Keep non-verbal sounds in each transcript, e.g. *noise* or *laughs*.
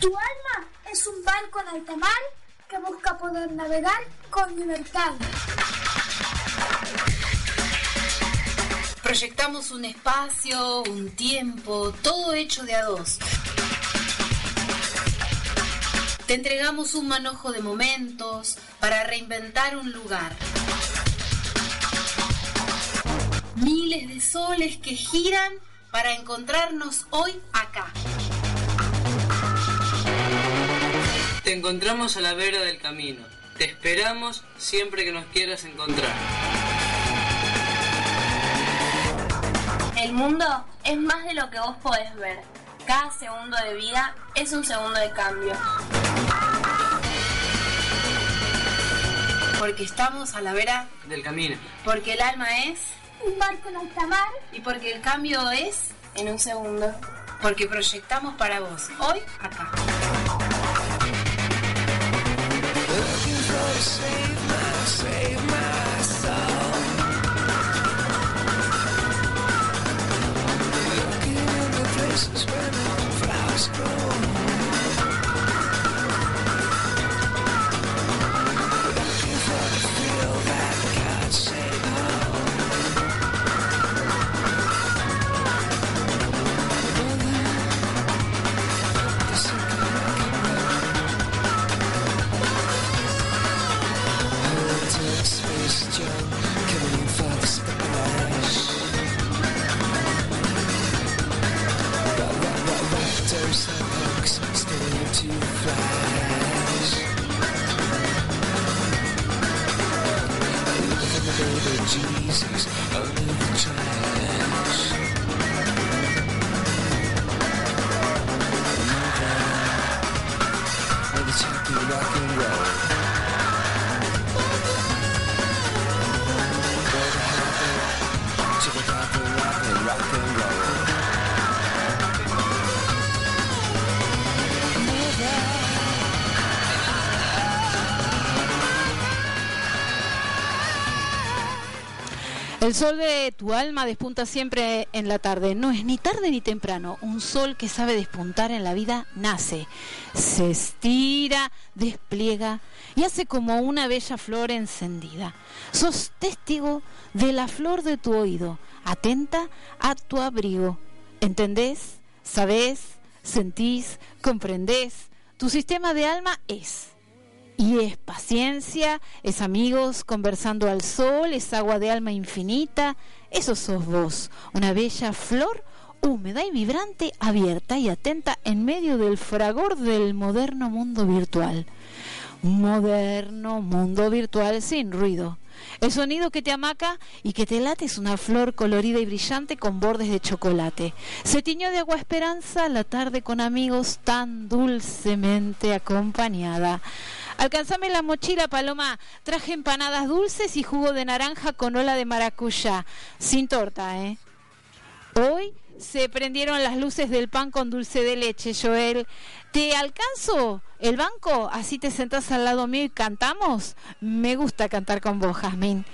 Tu alma es un barco en alta mar que busca poder navegar con libertad. Proyectamos un espacio, un tiempo, todo hecho de a dos. Te entregamos un manojo de momentos para reinventar un lugar. Miles de soles que giran para encontrarnos hoy acá. Te encontramos a la vera del camino. Te esperamos siempre que nos quieras encontrar. El mundo es más de lo que vos podés ver. Cada segundo de vida es un segundo de cambio. Porque estamos a la vera Del camino. Porque el alma es Un barco en alta mar y porque el cambio es En un segundo. porque proyectamos para vos hoy acá. Yes. to fly. El sol de tu alma despunta siempre en la tarde. No es ni tarde ni temprano. Un sol que sabe despuntar en la vida nace, se estira, despliega y hace como una bella flor encendida. Sos testigo de la flor de tu oído, atenta a tu abrigo. ¿Entendés? ¿Sabés? ¿Sentís? ¿Comprendés? Tu sistema de alma es y es paciencia, es amigos conversando al sol, es agua de alma infinita. Eso sos vos, una bella flor húmeda y vibrante, abierta y atenta en medio del fragor del moderno mundo virtual. Moderno mundo virtual sin ruido. El sonido que te amaca y que te late es una flor colorida y brillante con bordes de chocolate. Se tiñó de agua esperanza la tarde con amigos tan dulcemente acompañada. Alcanzame la mochila, Paloma. Traje empanadas dulces y jugo de naranja con ola de maracuyá. Sin torta, ¿eh? Hoy se prendieron las luces del pan con dulce de leche, Joel. ¿Te alcanzo el banco? Así te sentás al lado mío y cantamos. Me gusta cantar con vos, Jazmín.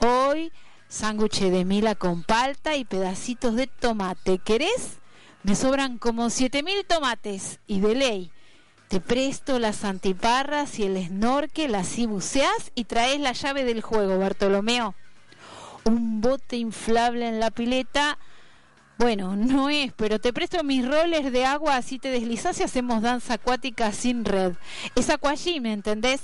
Hoy, sándwich de mila con palta y pedacitos de tomate. ¿Querés? Me sobran como siete mil tomates y de ley. Te presto las antiparras y el snorkel, así buceás y traes la llave del juego, Bartolomeo. Un bote inflable en la pileta. Bueno, no es, pero te presto mis rollers de agua, así te deslizás y hacemos danza acuática sin red. Es ¿me entendés?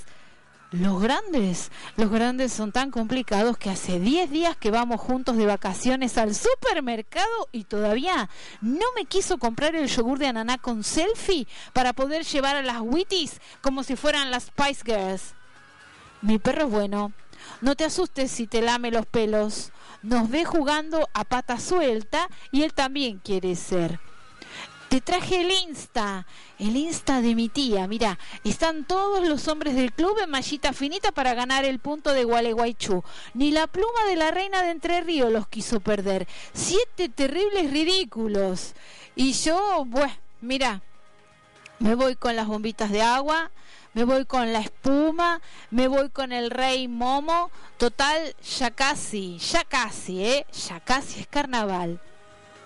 Los grandes, los grandes son tan complicados que hace 10 días que vamos juntos de vacaciones al supermercado y todavía no me quiso comprar el yogur de ananá con selfie para poder llevar a las Witties como si fueran las Spice Girls. Mi perro es bueno. No te asustes si te lame los pelos. Nos ve jugando a pata suelta y él también quiere ser. Te traje el Insta, el Insta de mi tía. Mira, están todos los hombres del club en mallita finita para ganar el punto de Gualeguaychú. Ni la pluma de la reina de Entre Ríos los quiso perder. Siete terribles ridículos. Y yo, bueno, mira, me voy con las bombitas de agua, me voy con la espuma, me voy con el rey Momo. Total, ya casi, ya casi, ¿eh? Ya casi es carnaval.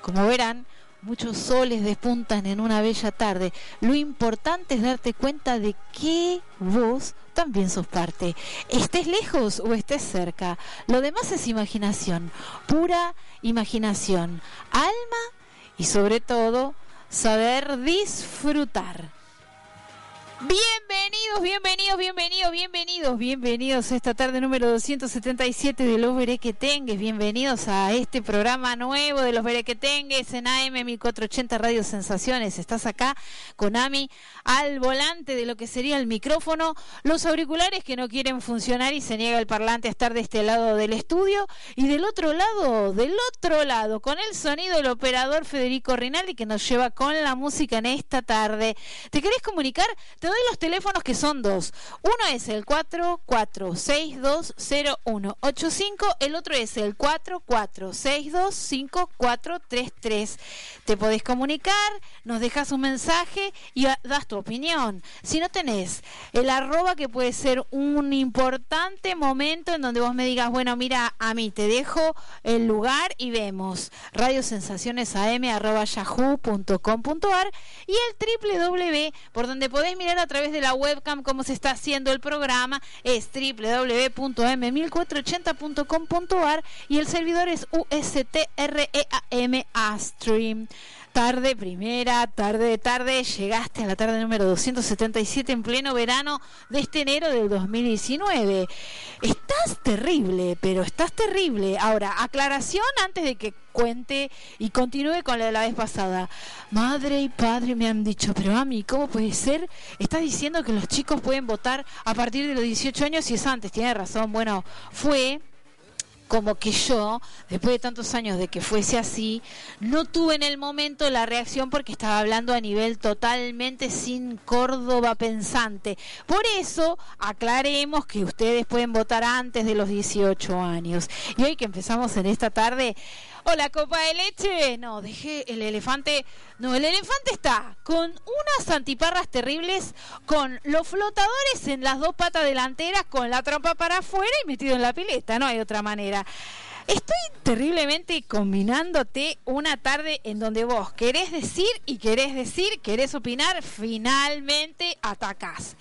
Como verán, muchos soles despuntan en una bella tarde. Lo importante es darte cuenta de que vos también sos parte. Estés lejos o estés cerca. Lo demás es imaginación, pura imaginación, alma y sobre todo saber disfrutar. Bienvenidos, bienvenidos, bienvenidos, bienvenidos, bienvenidos a esta tarde número 277 de Los Berequetengues. Bienvenidos a este programa nuevo de Los Berequetengues en AM 1480 Radio Sensaciones. Estás acá con Ami al volante de lo que sería el micrófono, los auriculares que no quieren funcionar y se niega el parlante a estar de este lado del estudio y del otro lado, del otro lado, con el sonido del operador Federico Rinaldi que nos lleva con la música en esta tarde. ¿Te querés comunicar? Doy los teléfonos que son dos. Uno es el 44620185, el otro es el 44625433. Te podés comunicar, nos dejas un mensaje y das tu opinión. Si no tenés el arroba que puede ser un importante momento en donde vos me digas, bueno, mira, a mí te dejo el lugar y vemos Radio Sensaciones AM arroba yahoo.com.ar y el www por donde podés mirar a través de la webcam cómo se está haciendo el programa es www.m1480.com.ar y el servidor es USTREAM Stream tarde, primera tarde de tarde, llegaste a la tarde número 277 en pleno verano de este enero del 2019. Estás terrible, pero estás terrible. Ahora, aclaración antes de que cuente y continúe con la de la vez pasada. Madre y padre me han dicho, pero a mí, ¿cómo puede ser? Estás diciendo que los chicos pueden votar a partir de los 18 años y es antes. Tiene razón. Bueno, fue como que yo, después de tantos años de que fuese así, no tuve en el momento la reacción porque estaba hablando a nivel totalmente sin Córdoba pensante. Por eso, aclaremos que ustedes pueden votar antes de los 18 años. Y hoy que empezamos en esta tarde, Hola, copa de leche. No, dejé el elefante. No, el elefante está con unas antiparras terribles, con los flotadores en las dos patas delanteras, con la trompa para afuera y metido en la pileta. No hay otra manera. Estoy terriblemente combinándote una tarde en donde vos querés decir y querés decir, querés opinar, finalmente atacás.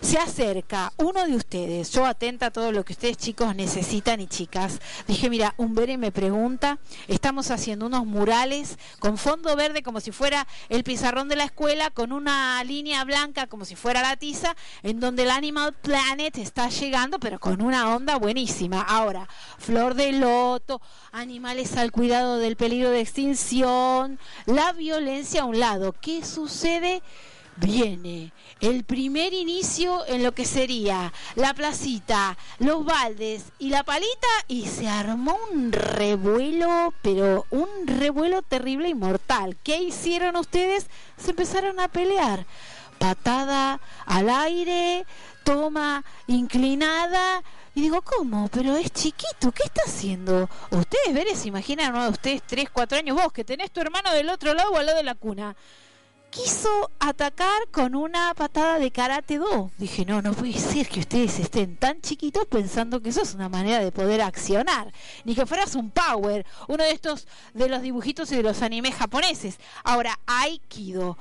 Se acerca uno de ustedes, yo atenta a todo lo que ustedes chicos necesitan y chicas. Dije, mira, un bere me pregunta, estamos haciendo unos murales con fondo verde como si fuera el pizarrón de la escuela, con una línea blanca como si fuera la tiza, en donde el Animal Planet está llegando, pero con una onda buenísima. Ahora, flor de loto, animales al cuidado del peligro de extinción, la violencia a un lado. ¿Qué sucede? Viene el primer inicio en lo que sería la placita, los baldes y la palita y se armó un revuelo, pero un revuelo terrible y mortal. ¿Qué hicieron ustedes? Se empezaron a pelear. Patada al aire, toma inclinada. Y digo, ¿cómo? Pero es chiquito, ¿qué está haciendo? Ustedes, veres, se imaginan a ustedes tres, cuatro años, vos que tenés tu hermano del otro lado o al lado de la cuna quiso atacar con una patada de karate do. Dije, no, no puede ser que ustedes estén tan chiquitos pensando que eso es una manera de poder accionar. Ni que fueras un power, uno de estos de los dibujitos y de los animes japoneses. Ahora, Aikido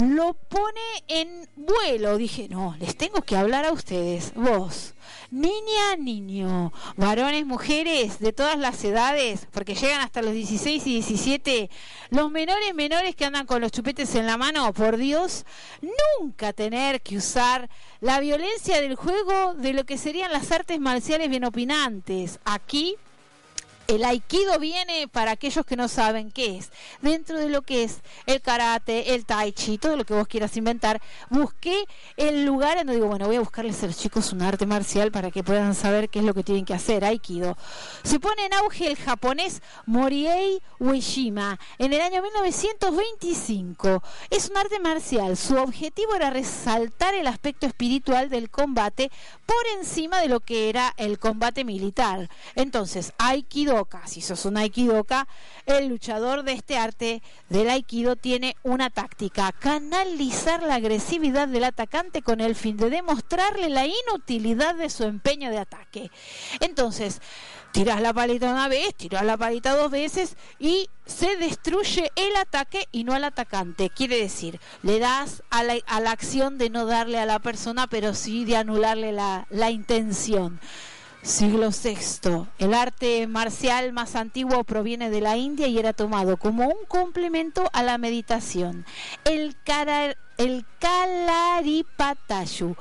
lo pone en vuelo. Dije, no, les tengo que hablar a ustedes. Vos, niña, niño, varones, mujeres, de todas las edades, porque llegan hasta los 16 y 17, los menores, menores que andan con los chupetes en la mano, por Dios, nunca tener que usar la violencia del juego de lo que serían las artes marciales bien opinantes. Aquí el aikido viene para aquellos que no saben qué es. Dentro de lo que es el karate, el tai chi, todo lo que vos quieras inventar, busqué el lugar donde digo, bueno, voy a buscarles a los chicos un arte marcial para que puedan saber qué es lo que tienen que hacer, aikido. Se pone en auge el japonés Moriei Ueshima en el año 1925. Es un arte marcial. Su objetivo era resaltar el aspecto espiritual del combate por encima de lo que era el combate militar. Entonces, aikido Si sos un aikidoka, el luchador de este arte del aikido tiene una táctica, canalizar la agresividad del atacante con el fin de demostrarle la inutilidad de su empeño de ataque. Entonces, tiras la palita una vez, tiras la palita dos veces y se destruye el ataque y no al atacante. Quiere decir, le das a la, a la acción de no darle a la persona, pero sí de anularle la, la intención. Siglo VI. El arte marcial más antiguo proviene de la India y era tomado como un complemento a la meditación. El cara el Kalaripatayu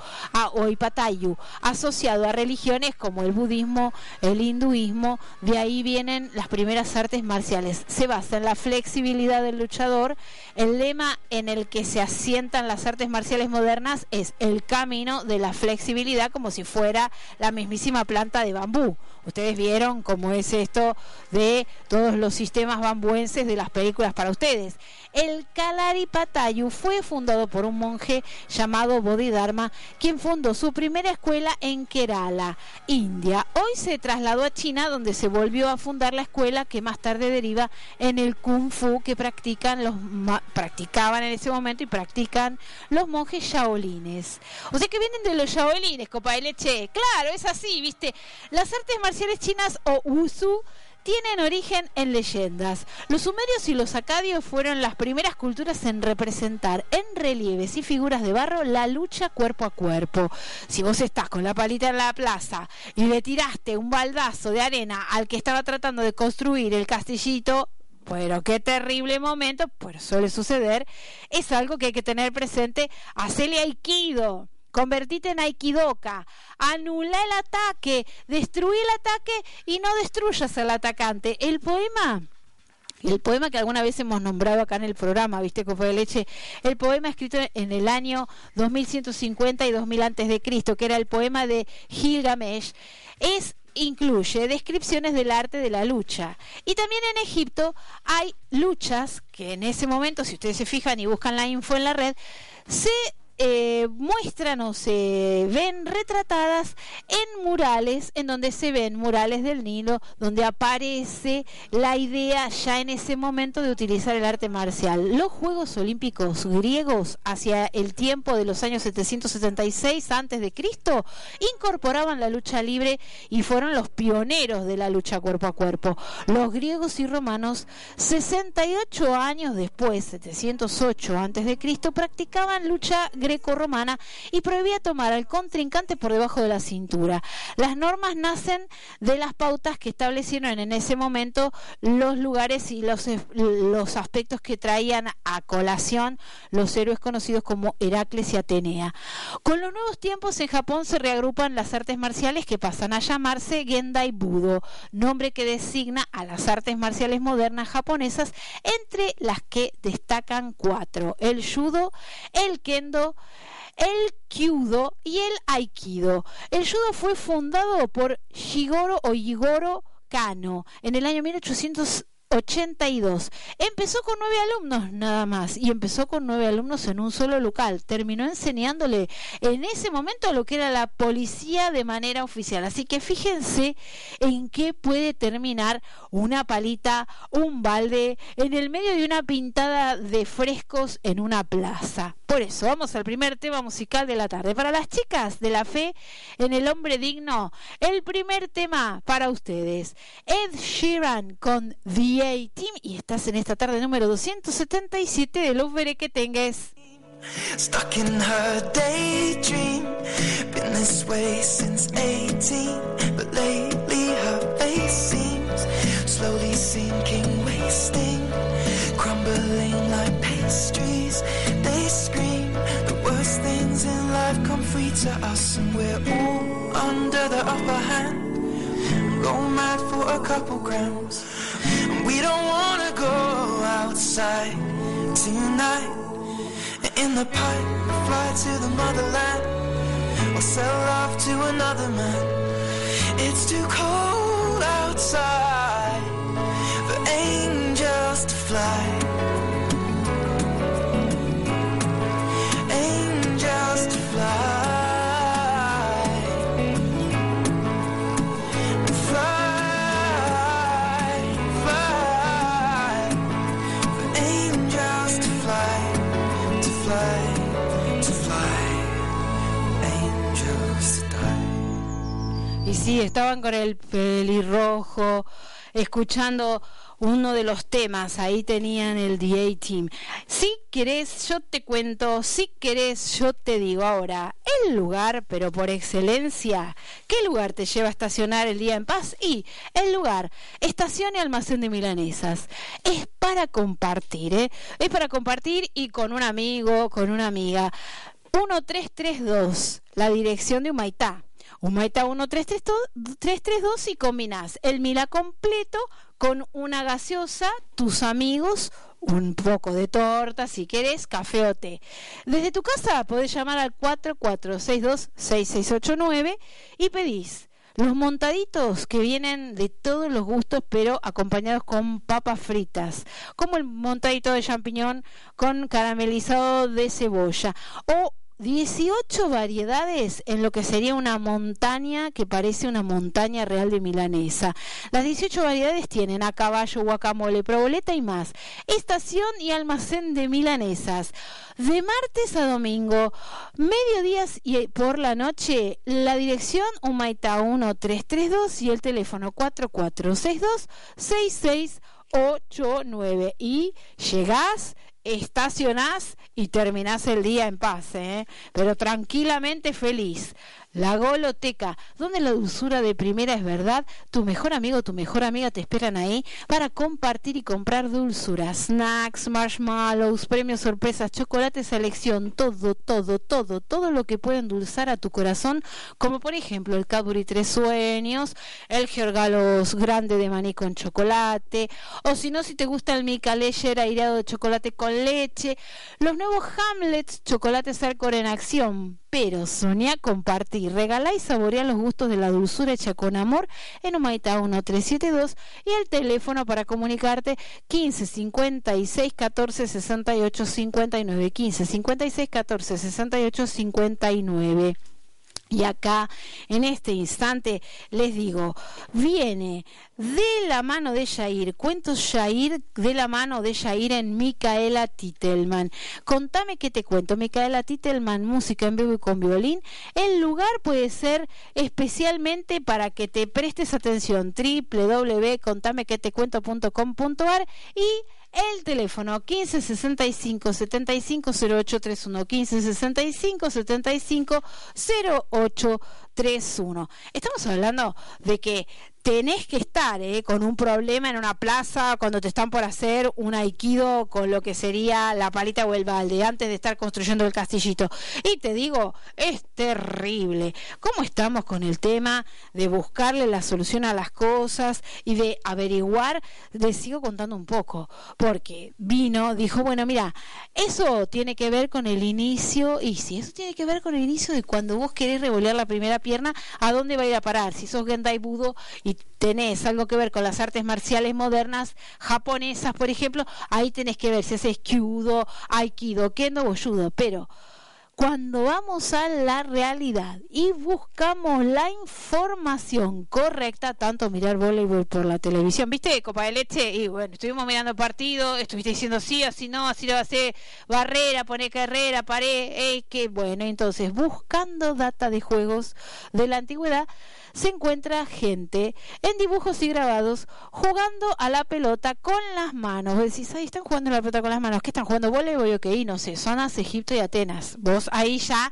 o Ipatayu, asociado a religiones como el budismo, el hinduismo, de ahí vienen las primeras artes marciales. Se basa en la flexibilidad del luchador. El lema en el que se asientan las artes marciales modernas es el camino de la flexibilidad como si fuera la mismísima planta de bambú. Ustedes vieron cómo es esto de todos los sistemas bambuenses de las películas para ustedes. El Kalaripatayu fue fundado por un monje llamado Bodhidharma, quien fundó su primera escuela en Kerala, India. Hoy se trasladó a China, donde se volvió a fundar la escuela que más tarde deriva en el Kung Fu que practican los practicaban en ese momento y practican los monjes shaolines. O sea que vienen de los shaolines, copa de leche. Claro, es así, ¿viste? Las artes marciales chinas o Wusu tienen origen en leyendas. Los sumerios y los acadios fueron las primeras culturas en representar en relieves y figuras de barro la lucha cuerpo a cuerpo. Si vos estás con la palita en la plaza y le tiraste un baldazo de arena al que estaba tratando de construir el castillito, pero qué terrible momento, pues suele suceder, es algo que hay que tener presente. Hacele aikido Convertite en Aikidoka, anula el ataque, destruí el ataque y no destruyas al atacante. El poema el poema que alguna vez hemos nombrado acá en el programa, ¿viste? Copo de leche. El poema escrito en el año 2150 y 2000 antes de Cristo, que era el poema de Gilgamesh, es incluye descripciones del arte de la lucha. Y también en Egipto hay luchas que en ese momento, si ustedes se fijan y buscan la info en la red, se eh, muestran o se ven retratadas en murales, en donde se ven murales del Nilo, donde aparece la idea ya en ese momento de utilizar el arte marcial. Los Juegos Olímpicos griegos hacia el tiempo de los años 776 antes de Cristo incorporaban la lucha libre y fueron los pioneros de la lucha cuerpo a cuerpo. Los griegos y romanos 68 años después, 708 antes de Cristo, practicaban lucha greco-romana y prohibía tomar al contrincante por debajo de la cintura. Las normas nacen de las pautas que establecieron en ese momento los lugares y los, los aspectos que traían a colación los héroes conocidos como Heracles y Atenea. Con los nuevos tiempos en Japón se reagrupan las artes marciales que pasan a llamarse Gendai Budo, nombre que designa a las artes marciales modernas japonesas, entre las que destacan cuatro: el judo, el kendo, el kyudo y el aikido. El judo fue fundado por Shigoro o Yigoro Kano en el año 1800 82. Empezó con nueve alumnos nada más y empezó con nueve alumnos en un solo local. Terminó enseñándole en ese momento lo que era la policía de manera oficial. Así que fíjense en qué puede terminar una palita, un balde, en el medio de una pintada de frescos en una plaza. Por eso, vamos al primer tema musical de la tarde. Para las chicas de la fe en el hombre digno, el primer tema para ustedes. Ed Sheeran con The Team y estás en esta tarde número 277 de Love Veré que tengas. Stuck in her daydream, been this way since 18, but lately her face seems slowly sinking, wasting, crumbling like pastries. Things in life come free to us, and we're all under the upper hand. Go mad for a couple grams. And we don't wanna go outside tonight. In the pipe, fly to the motherland, or sell off to another man. It's too cold outside Y sí, estaban con el pelirrojo, escuchando uno de los temas, ahí tenían el DA Team. Si querés, yo te cuento, si querés, yo te digo ahora, el lugar, pero por excelencia, ¿qué lugar te lleva a estacionar el día en paz? Y el lugar, estación y almacén de milanesas. Es para compartir, ¿eh? Es para compartir y con un amigo, con una amiga. 1332, la dirección de Humaitá. Humaitá 1332 y combinás el Mila completo con una gaseosa, tus amigos, un poco de torta, si querés, café o té. Desde tu casa podés llamar al 4462-6689 y pedís los montaditos que vienen de todos los gustos, pero acompañados con papas fritas, como el montadito de champiñón con caramelizado de cebolla o 18 variedades en lo que sería una montaña que parece una montaña real de milanesa. Las 18 variedades tienen a caballo, guacamole, proboleta y más. Estación y almacén de milanesas. De martes a domingo, mediodías y por la noche, la dirección Humaitá 1332 y el teléfono 4462 6689 y llegás estacionás y terminás el día en paz, ¿eh? pero tranquilamente feliz. La Goloteca, donde la dulzura de primera es verdad, tu mejor amigo, tu mejor amiga te esperan ahí para compartir y comprar dulzura, snacks, marshmallows, premios sorpresas, chocolate selección, todo, todo, todo, todo lo que pueda endulzar a tu corazón, como por ejemplo el Cadbury Tres Sueños, el Georgalos grande de maní con chocolate, o si no, si te gusta el Mica Lecher aireado de chocolate con leche, los nuevos Hamlets, chocolate Sarkor en acción, pero soñá compartir, regalá y saborear los gustos de la dulzura hecha con amor en Humaitá 1372 y el teléfono para comunicarte 15 56 14 68 59 15 56 14 68 59 y acá, en este instante, les digo, viene de la mano de Jair, cuentos Jair de la mano de Jair en Micaela Titelman. Contame qué te cuento, Micaela Titelman, música en vivo y con violín. El lugar puede ser especialmente para que te prestes atención, www.contamequetecuento.com.ar y el teléfono 1565 750831 1565 750831. Estamos hablando de que tenés que estar eh, con un problema en una plaza cuando te están por hacer un aikido con lo que sería la palita o el balde antes de estar construyendo el castillito. Y te digo, es terrible. ¿Cómo estamos con el tema de buscarle la solución a las cosas y de averiguar? Les sigo contando un poco, porque vino, dijo, bueno, mira, eso tiene que ver con el inicio, y si eso tiene que ver con el inicio de cuando vos querés revolear la primera pierna, ¿a dónde va a ir a parar? Si sos Gendai Budo y tenés algo que ver con las artes marciales modernas japonesas, por ejemplo, ahí tenés que ver si haces kyudo, aikido, kendo o judo, pero cuando vamos a la realidad y buscamos la información correcta, tanto mirar voleibol por la televisión, ¿viste? Copa de leche, y bueno, estuvimos mirando el partido, estuviste diciendo sí, así no, así lo hacer, barrera, pone carrera, pared, eh, qué bueno. Entonces, buscando data de juegos de la antigüedad, se encuentra gente en dibujos y grabados jugando a la pelota con las manos. Vos decís, ahí están jugando a la pelota con las manos. ¿Qué están jugando? Voleibol, ok, no sé, zonas Egipto y Atenas. Vos ahí ya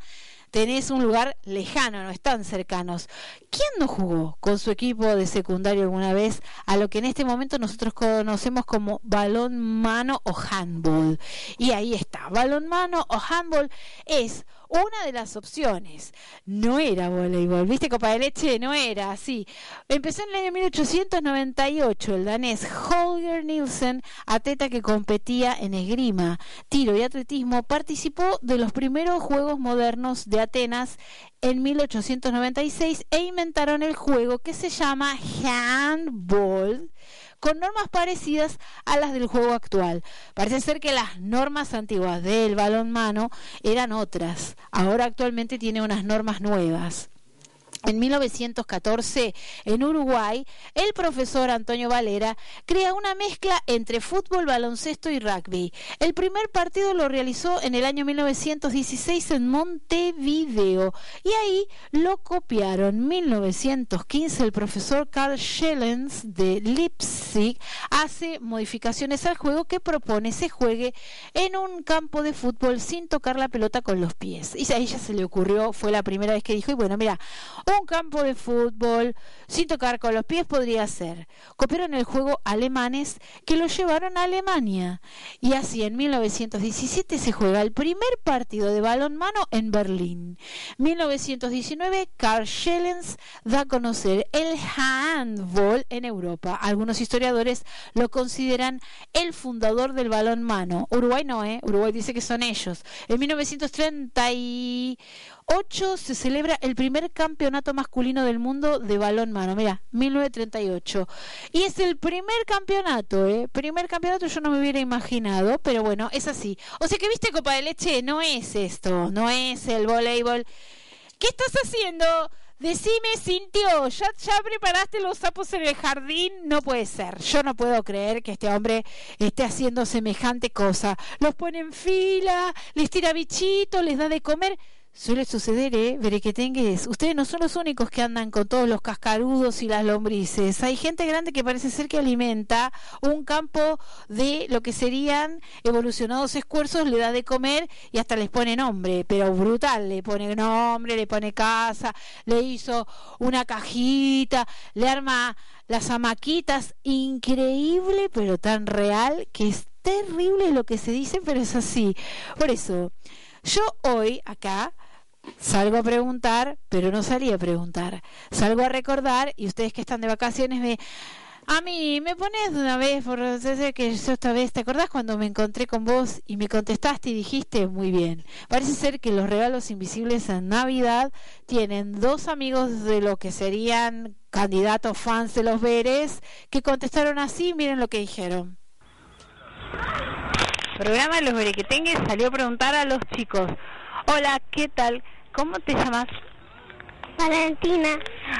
tenés un lugar lejano, no están cercanos. ¿Quién no jugó con su equipo de secundario alguna vez a lo que en este momento nosotros conocemos como balón mano o handball? Y ahí está, balón mano o handball es una de las opciones. No era voleibol, ¿viste? Copa de leche no era así. Empezó en el año 1898 el danés Holger Nielsen, atleta que competía en esgrima, tiro y atletismo, participó de los primeros Juegos Modernos de Atenas en 1896 e inventaron el juego que se llama handball con normas parecidas a las del juego actual. Parece ser que las normas antiguas del balón mano eran otras. Ahora actualmente tiene unas normas nuevas. En 1914, en Uruguay, el profesor Antonio Valera crea una mezcla entre fútbol, baloncesto y rugby. El primer partido lo realizó en el año 1916 en Montevideo y ahí lo copiaron. 1915, el profesor Carl Schellens de Leipzig hace modificaciones al juego que propone se juegue en un campo de fútbol sin tocar la pelota con los pies. Y a ella se le ocurrió, fue la primera vez que dijo, y bueno, mira, un campo de fútbol sin tocar con los pies podría ser. Copiaron el juego alemanes que lo llevaron a Alemania. Y así en 1917 se juega el primer partido de balonmano en Berlín. 1919 Karl Schellens da a conocer el handball en Europa. Algunos historiadores lo consideran el fundador del balonmano. Uruguay no, ¿eh? Uruguay dice que son ellos. En 1938 8 se celebra el primer campeonato masculino del mundo de balón mano. Mira, 1938. Y es el primer campeonato, ¿eh? Primer campeonato yo no me hubiera imaginado, pero bueno, es así. O sea que viste Copa de Leche, no es esto, no es el voleibol. ¿Qué estás haciendo? Decime, Cintio, ¿ya, ¿ya preparaste los sapos en el jardín? No puede ser. Yo no puedo creer que este hombre esté haciendo semejante cosa. Los pone en fila, les tira bichitos, les da de comer. Suele suceder, ¿eh? Berequetengues. Ustedes no son los únicos que andan con todos los cascarudos y las lombrices. Hay gente grande que parece ser que alimenta un campo de lo que serían evolucionados esfuerzos, le da de comer y hasta les pone nombre, pero brutal. Le pone nombre, le pone casa, le hizo una cajita, le arma las amaquitas. Increíble, pero tan real que es terrible lo que se dice, pero es así. Por eso, yo hoy acá Salgo a preguntar, pero no salí a preguntar. Salgo a recordar y ustedes que están de vacaciones me... A mí, me pones una vez, por que yo esta vez, ¿te acordás cuando me encontré con vos y me contestaste y dijiste muy bien? Parece ser que los regalos invisibles en Navidad tienen dos amigos de lo que serían candidatos fans de los Veres que contestaron así, miren lo que dijeron. programa de los Berequetengues salió a preguntar a los chicos, hola, ¿qué tal? ¿Cómo te llamas? Valentina.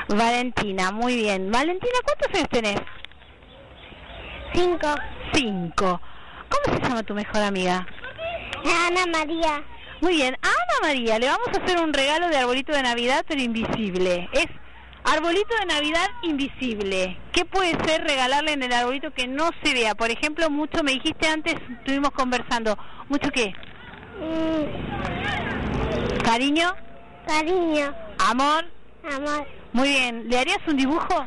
Valentina, muy bien. Valentina, ¿cuántos años tenés? Cinco. Cinco. ¿Cómo se llama tu mejor amiga? Ana María. Muy bien, Ana María, le vamos a hacer un regalo de arbolito de Navidad, pero invisible. Es arbolito de Navidad invisible. ¿Qué puede ser regalarle en el arbolito que no se vea? Por ejemplo, mucho me dijiste antes, estuvimos conversando. ¿Mucho qué? Mm. ¿Cariño? Cariño. ¿Amor? Amor. Muy bien. ¿Le harías un dibujo?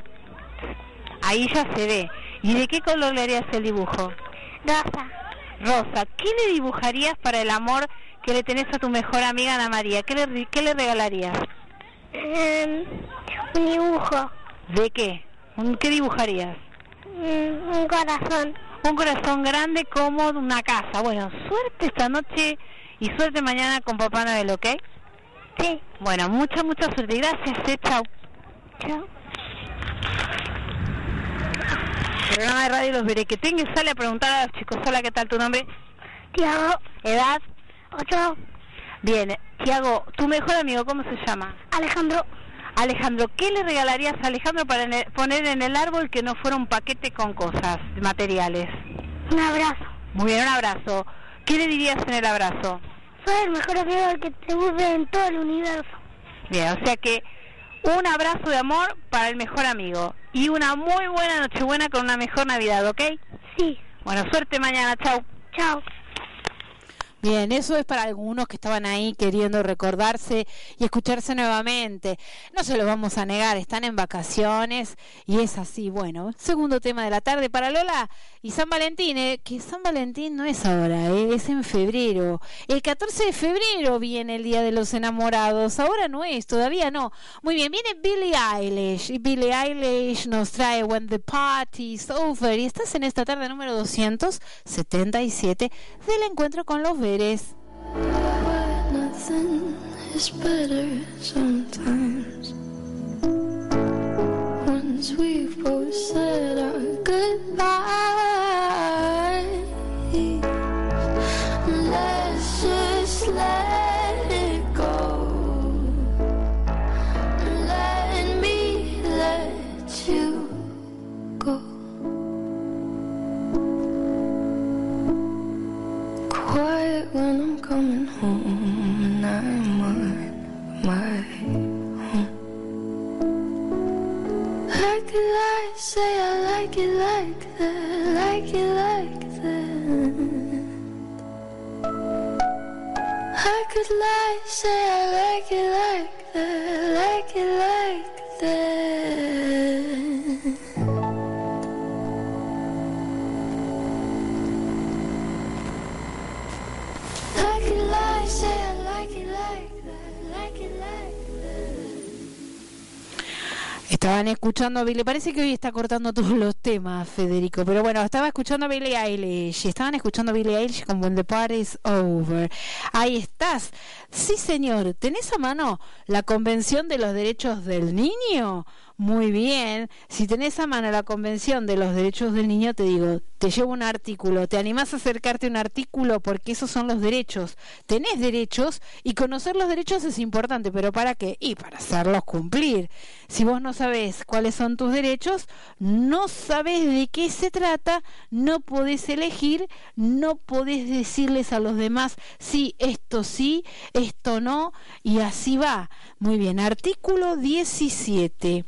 Ahí ya se ve. ¿Y de qué color le harías el dibujo? Rosa. Rosa. ¿Qué le dibujarías para el amor que le tenés a tu mejor amiga Ana María? ¿Qué le, qué le regalarías? Em, un dibujo. ¿De qué? ¿Qué dibujarías? Un corazón. Un corazón grande como una casa. Bueno, suerte esta noche y suerte mañana con Papá Noel, ¿ok? Sí. Bueno, mucha, mucha suerte. Gracias, eh. Chao. Chao. Programa de radio Los Berequetengues sale a preguntar a los chicos. Hola, ¿qué tal tu nombre? Tiago. ¿Edad? Ocho. Bien. Tiago, ¿tu mejor amigo cómo se llama? Alejandro. Alejandro, ¿qué le regalarías a Alejandro para poner en el árbol que no fuera un paquete con cosas, materiales? Un abrazo. Muy bien, un abrazo. ¿Qué le dirías en el abrazo? Soy el mejor amigo que te guste en todo el universo. Bien, o sea que un abrazo de amor para el mejor amigo y una muy buena Nochebuena con una mejor Navidad, ¿ok? Sí. Bueno, suerte mañana, chao. Chao. Bien, eso es para algunos que estaban ahí queriendo recordarse y escucharse nuevamente. No se lo vamos a negar, están en vacaciones y es así. Bueno, segundo tema de la tarde para Lola y San Valentín, ¿eh? que San Valentín no es ahora, ¿eh? es en febrero. El 14 de febrero viene el Día de los Enamorados, ahora no es, todavía no. Muy bien, viene Billie Eilish y Billie Eilish nos trae When the Party's Over y estás en esta tarde número 277 del encuentro con los Pérez. Once we've both said Estaban escuchando a Billie, parece que hoy está cortando todos los temas, Federico, pero bueno, estaba escuchando a Billie Eilish, estaban escuchando a Billie Eilish con When the Party's Over. Ahí estás. Sí, señor, ¿tenés a mano la Convención de los Derechos del Niño? Muy bien. Si tenés a mano la Convención de los Derechos del Niño, te digo, te llevo un artículo. ¿Te animás a acercarte a un artículo? Porque esos son los derechos. Tenés derechos y conocer los derechos es importante, pero ¿para qué? Y para hacerlos cumplir. Si vos no sabés cuáles son tus derechos, no sabés de qué se trata, no podés elegir, no podés decirles a los demás, sí, esto sí, esto no, y así va. Muy bien, artículo 17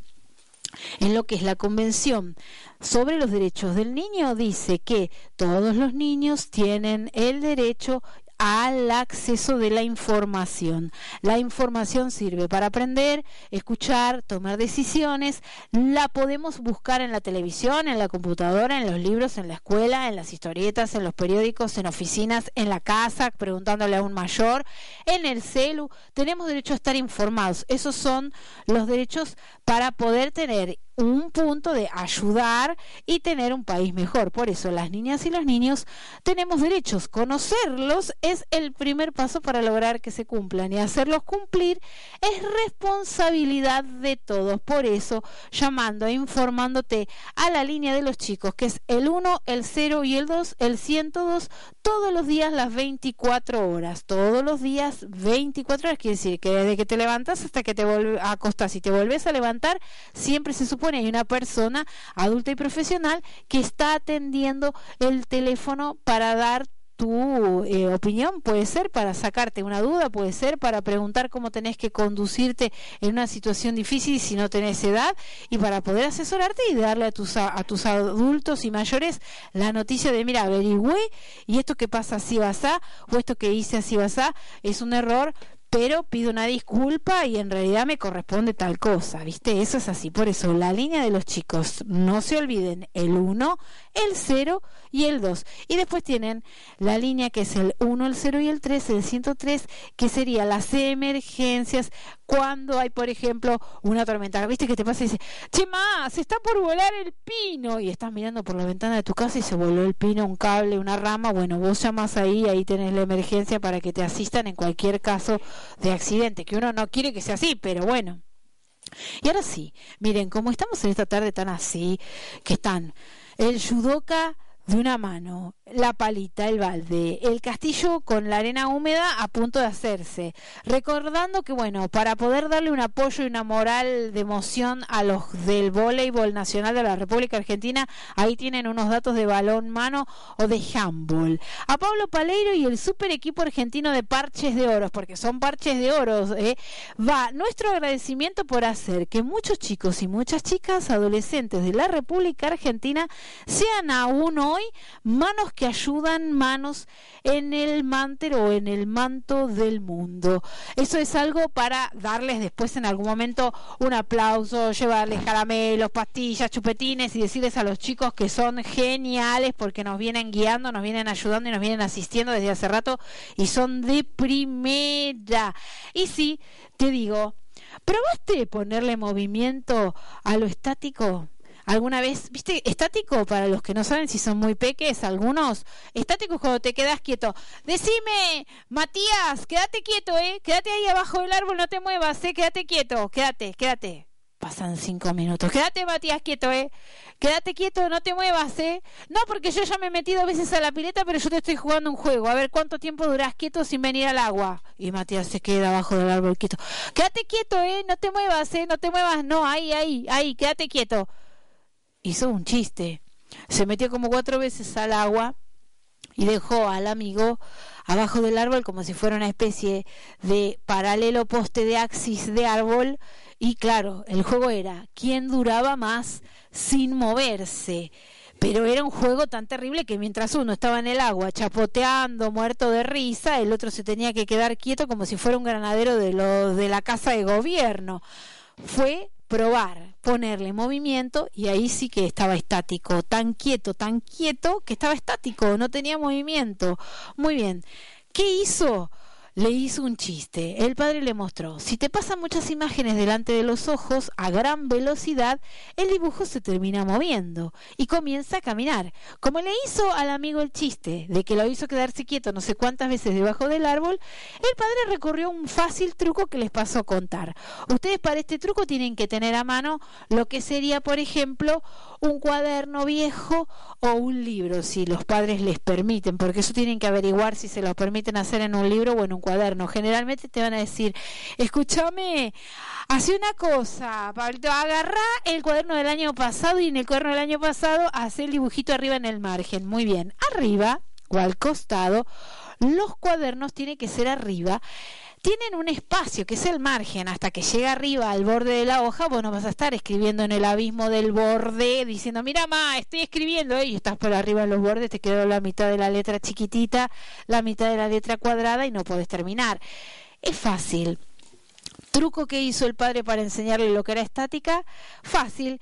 en lo que es la Convención. Sobre los Derechos del Niño dice que todos los niños tienen el derecho al acceso de la información. La información sirve para aprender, escuchar, tomar decisiones. La podemos buscar en la televisión, en la computadora, en los libros, en la escuela, en las historietas, en los periódicos, en oficinas, en la casa, preguntándole a un mayor, en el celu. Tenemos derecho a estar informados. Esos son los derechos para poder tener un punto de ayudar y tener un país mejor. Por eso las niñas y los niños tenemos derechos. Conocerlos es el primer paso para lograr que se cumplan y hacerlos cumplir es responsabilidad de todos. Por eso, llamando e informándote a la línea de los chicos, que es el 1, el 0 y el 2, el 102, todos los días las 24 horas. Todos los días 24 horas, quiere decir que desde que te levantas hasta que te acostás y te volvés a levantar, siempre se supone hay una persona adulta y profesional que está atendiendo el teléfono para dar tu eh, opinión, puede ser para sacarte una duda, puede ser para preguntar cómo tenés que conducirte en una situación difícil si no tenés edad y para poder asesorarte y darle a tus, a, tus adultos y mayores la noticia de, mira, averigüé y esto que pasa así vas a, o esto que hice así vas a, es un error, pero pido una disculpa y en realidad me corresponde tal cosa, ¿viste? Eso es así. Por eso, la línea de los chicos, no se olviden, el 1, el 0 y el 2. Y después tienen la línea que es el 1, el 0 y el 3, el 103, que sería las emergencias cuando hay, por ejemplo, una tormenta. ¿Viste que te pasa y dice, che, ma, se está por volar el pino? Y estás mirando por la ventana de tu casa y se voló el pino, un cable, una rama. Bueno, vos llamas ahí, ahí tenés la emergencia para que te asistan en cualquier caso de accidente, que uno no quiere que sea así, pero bueno. Y ahora sí, miren, como estamos en esta tarde tan así, que están el judoka de una mano, la palita, el balde, el castillo con la arena húmeda a punto de hacerse. Recordando que, bueno, para poder darle un apoyo y una moral de emoción a los del voleibol nacional de la República Argentina, ahí tienen unos datos de balón mano o de handball. A Pablo Paleiro y el super equipo argentino de parches de oros, porque son parches de oros, ¿eh? va nuestro agradecimiento por hacer que muchos chicos y muchas chicas adolescentes de la República Argentina sean aún hoy manos que ayudan, manos en el mantero o en el manto del mundo. Eso es algo para darles después en algún momento un aplauso, llevarles caramelos, pastillas, chupetines y decirles a los chicos que son geniales porque nos vienen guiando, nos vienen ayudando y nos vienen asistiendo desde hace rato y son de primera. Y sí, te digo, ¿probaste ponerle movimiento a lo estático? Alguna vez, viste, estático para los que no saben si son muy peques, algunos, estático cuando te quedas quieto. Decime, Matías, quédate quieto, eh, quédate ahí abajo del árbol, no te muevas, eh, quédate quieto, quédate, quédate. Pasan cinco minutos. Quédate, Matías, quieto, ¿eh? Quédate quieto, no te muevas, ¿eh? No, porque yo ya me he metido veces a la pileta, pero yo te estoy jugando un juego. A ver cuánto tiempo durás quieto sin venir al agua. Y Matías se queda abajo del árbol quieto. Quédate quieto, ¿eh? No te muevas, ¿eh? No te muevas. No, ahí, ahí, ahí, quédate quieto hizo un chiste. Se metió como cuatro veces al agua y dejó al amigo abajo del árbol como si fuera una especie de paralelo poste de axis de árbol y claro, el juego era quién duraba más sin moverse. Pero era un juego tan terrible que mientras uno estaba en el agua chapoteando, muerto de risa, el otro se tenía que quedar quieto como si fuera un granadero de los de la casa de gobierno. Fue probar, ponerle movimiento y ahí sí que estaba estático, tan quieto, tan quieto que estaba estático, no tenía movimiento. Muy bien. ¿Qué hizo? Le hizo un chiste. El padre le mostró, si te pasan muchas imágenes delante de los ojos a gran velocidad, el dibujo se termina moviendo y comienza a caminar. Como le hizo al amigo el chiste de que lo hizo quedarse quieto no sé cuántas veces debajo del árbol, el padre recorrió un fácil truco que les pasó a contar. Ustedes para este truco tienen que tener a mano lo que sería, por ejemplo, un cuaderno viejo o un libro, si los padres les permiten, porque eso tienen que averiguar si se lo permiten hacer en un libro o en un cuaderno. Generalmente te van a decir, escúchame, hace una cosa, agarrá el cuaderno del año pasado y en el cuaderno del año pasado hace el dibujito arriba en el margen. Muy bien, arriba o al costado, los cuadernos tienen que ser arriba tienen un espacio que es el margen hasta que llega arriba al borde de la hoja, vos no vas a estar escribiendo en el abismo del borde diciendo, mira ma, estoy escribiendo y estás por arriba en los bordes, te quedó la mitad de la letra chiquitita, la mitad de la letra cuadrada y no puedes terminar. Es fácil. Truco que hizo el padre para enseñarle lo que era estática, fácil.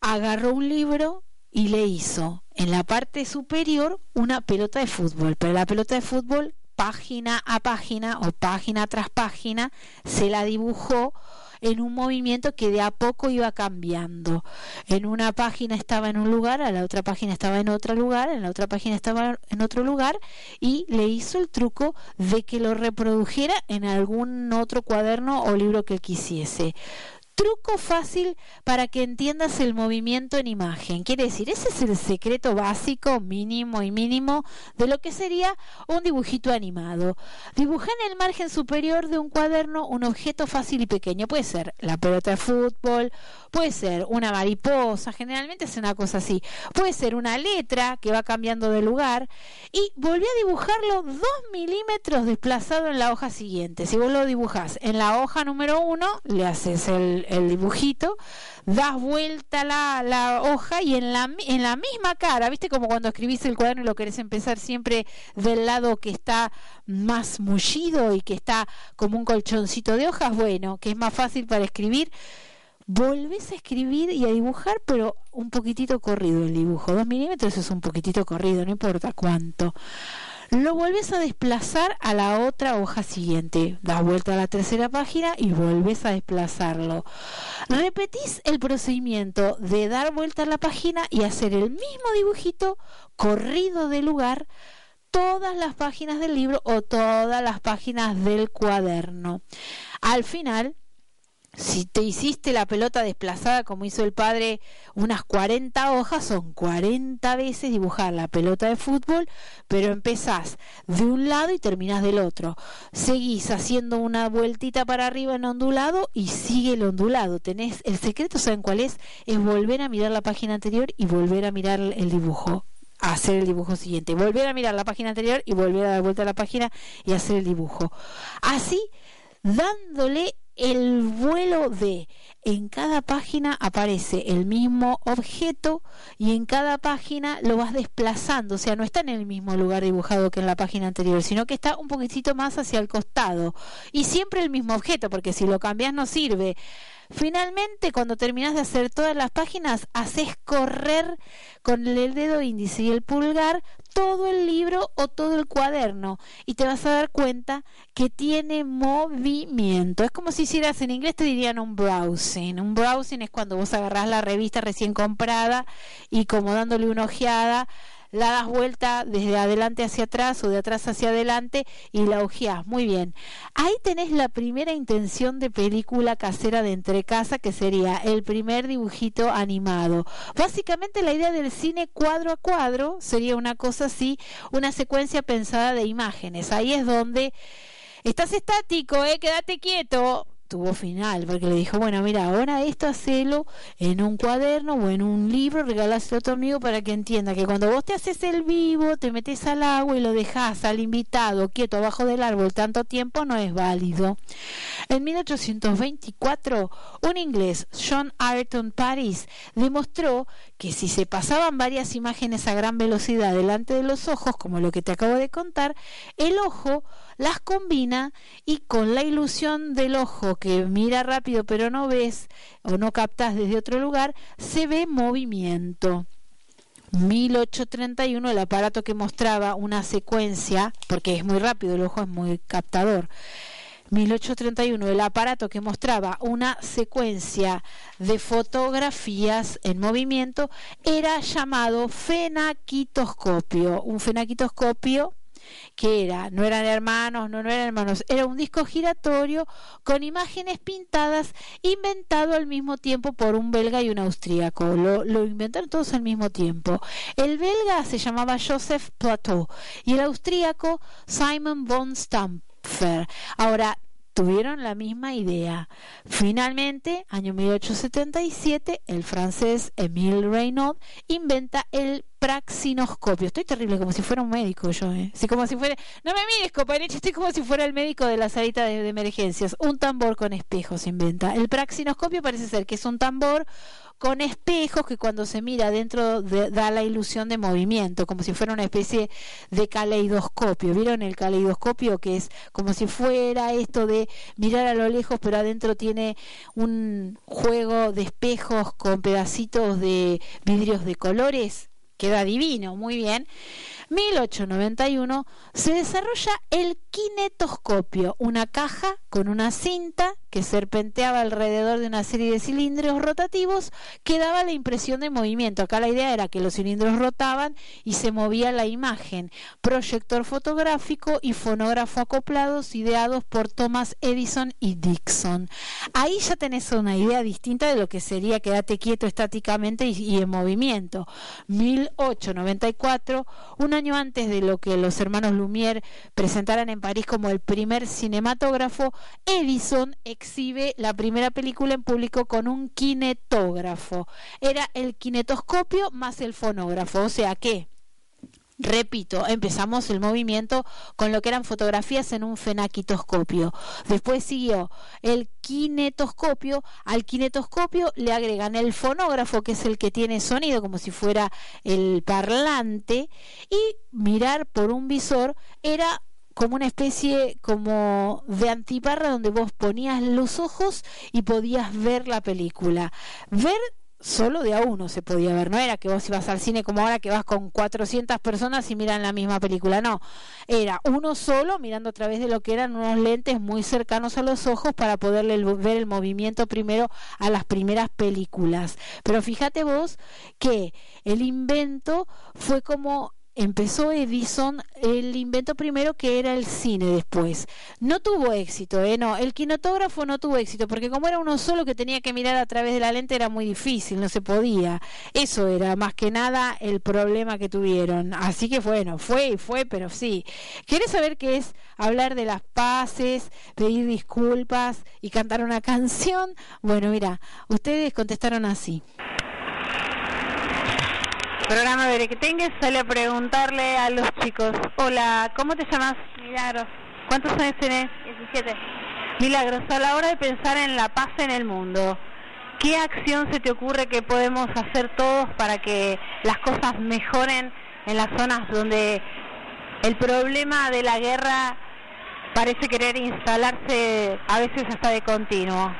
Agarró un libro y le hizo en la parte superior una pelota de fútbol, pero la pelota de fútbol página a página o página tras página se la dibujó en un movimiento que de a poco iba cambiando. En una página estaba en un lugar, a la otra página estaba en otro lugar, en la otra página estaba en otro lugar y le hizo el truco de que lo reprodujera en algún otro cuaderno o libro que quisiese truco fácil para que entiendas el movimiento en imagen. Quiere decir, ese es el secreto básico, mínimo y mínimo de lo que sería un dibujito animado. Dibuja en el margen superior de un cuaderno un objeto fácil y pequeño. Puede ser la pelota de fútbol, puede ser una mariposa, generalmente es una cosa así. Puede ser una letra que va cambiando de lugar y volví a dibujarlo dos milímetros desplazado en la hoja siguiente. Si vos lo dibujás en la hoja número uno, le haces el el, dibujito, das vuelta la, la hoja y en la, en la misma cara, ¿viste? Como cuando escribís el cuaderno y lo querés empezar siempre del lado que está más mullido y que está como un colchoncito de hojas, bueno, que es más fácil para escribir volvés a escribir y a dibujar, pero un poquitito corrido el dibujo. Dos milímetros es un poquitito corrido, no importa cuánto lo vuelves a desplazar a la otra hoja siguiente. Das vuelta a la tercera página y vuelves a desplazarlo. Repetís el procedimiento de dar vuelta a la página y hacer el mismo dibujito corrido de lugar todas las páginas del libro o todas las páginas del cuaderno. Al final si te hiciste la pelota desplazada como hizo el padre unas 40 hojas, son 40 veces dibujar la pelota de fútbol, pero empezás de un lado y terminás del otro. Seguís haciendo una vueltita para arriba en ondulado y sigue el ondulado. Tenés el secreto, ¿saben cuál es? Es volver a mirar la página anterior y volver a mirar el dibujo hacer el dibujo siguiente, volver a mirar la página anterior y volver a dar vuelta a la página y hacer el dibujo. Así, dándole el vuelo de en cada página aparece el mismo objeto y en cada página lo vas desplazando, o sea, no está en el mismo lugar dibujado que en la página anterior, sino que está un poquitito más hacia el costado y siempre el mismo objeto, porque si lo cambias no sirve. Finalmente, cuando terminas de hacer todas las páginas, haces correr con el dedo índice y el pulgar todo el libro o todo el cuaderno y te vas a dar cuenta que tiene movimiento. Es como si hicieras en inglés te dirían un browsing. Un browsing es cuando vos agarrás la revista recién comprada y como dándole una ojeada la das vuelta desde adelante hacia atrás o de atrás hacia adelante y la ojeás. Muy bien. Ahí tenés la primera intención de película casera de entrecasa que sería el primer dibujito animado. Básicamente la idea del cine cuadro a cuadro sería una cosa así, una secuencia pensada de imágenes. Ahí es donde estás estático, eh, quédate quieto tuvo final, porque le dijo, bueno, mira, ahora esto hacelo en un cuaderno o en un libro, regaláselo a tu amigo para que entienda que cuando vos te haces el vivo, te metes al agua y lo dejas al invitado quieto abajo del árbol tanto tiempo, no es válido. En 1824, un inglés, John Ayrton Paris, demostró que si se pasaban varias imágenes a gran velocidad delante de los ojos, como lo que te acabo de contar, el ojo las combina y con la ilusión del ojo que mira rápido pero no ves o no captas desde otro lugar, se ve movimiento. 1831 el aparato que mostraba una secuencia, porque es muy rápido, el ojo es muy captador. 1831 el aparato que mostraba una secuencia de fotografías en movimiento era llamado fenaquitoscopio. Un fenaquitoscopio que era, no eran hermanos, no, no eran hermanos, era un disco giratorio con imágenes pintadas inventado al mismo tiempo por un belga y un austríaco. Lo, lo inventaron todos al mismo tiempo. El belga se llamaba Joseph Plateau y el austríaco Simon von Stampfer. Ahora, tuvieron la misma idea. Finalmente, año 1877, el francés Émile Reynaud inventa el praxinoscopio. Estoy terrible, como si fuera un médico yo, ¿eh? como si fuera... No me mires, compañero, estoy como si fuera el médico de la salita de, de emergencias. Un tambor con espejos inventa. El praxinoscopio parece ser que es un tambor con espejos que cuando se mira dentro de, da la ilusión de movimiento, como si fuera una especie de caleidoscopio. ¿Vieron el caleidoscopio? Que es como si fuera esto de mirar a lo lejos, pero adentro tiene un juego de espejos con pedacitos de vidrios de colores. Queda divino, muy bien. 1891 se desarrolla el kinetoscopio, una caja con una cinta que serpenteaba alrededor de una serie de cilindros rotativos que daba la impresión de movimiento. Acá la idea era que los cilindros rotaban y se movía la imagen. Proyector fotográfico y fonógrafo acoplados ideados por Thomas Edison y Dixon. Ahí ya tenés una idea distinta de lo que sería quedarte quieto estáticamente y, y en movimiento. 1894, un año antes de lo que los hermanos Lumière presentaran en París como el primer cinematógrafo, Edison exhibe la primera película en público con un kinetógrafo. Era el kinetoscopio más el fonógrafo, o sea que Repito, empezamos el movimiento con lo que eran fotografías en un fenaquitoscopio. Después siguió el kinetoscopio. Al kinetoscopio le agregan el fonógrafo, que es el que tiene sonido, como si fuera el parlante. Y mirar por un visor era como una especie como de antiparra donde vos ponías los ojos y podías ver la película. Ver solo de a uno se podía ver, no era que vos ibas al cine como ahora que vas con 400 personas y miran la misma película, no, era uno solo mirando a través de lo que eran unos lentes muy cercanos a los ojos para poderle ver el movimiento primero a las primeras películas. Pero fíjate vos que el invento fue como empezó Edison el invento primero que era el cine después. No tuvo éxito, ¿eh? No, el kinetógrafo no tuvo éxito porque como era uno solo que tenía que mirar a través de la lente era muy difícil, no se podía. Eso era más que nada el problema que tuvieron. Así que bueno, fue y fue, pero sí. ¿Quieres saber qué es hablar de las paces, pedir disculpas y cantar una canción? Bueno, mira, ustedes contestaron así programa de Berequetengue sale a preguntarle a los chicos, hola, ¿cómo te llamas? Milagros. ¿Cuántos años tenés? 17. Milagros, a la hora de pensar en la paz en el mundo, ¿qué acción se te ocurre que podemos hacer todos para que las cosas mejoren en las zonas donde el problema de la guerra parece querer instalarse a veces hasta de continuo?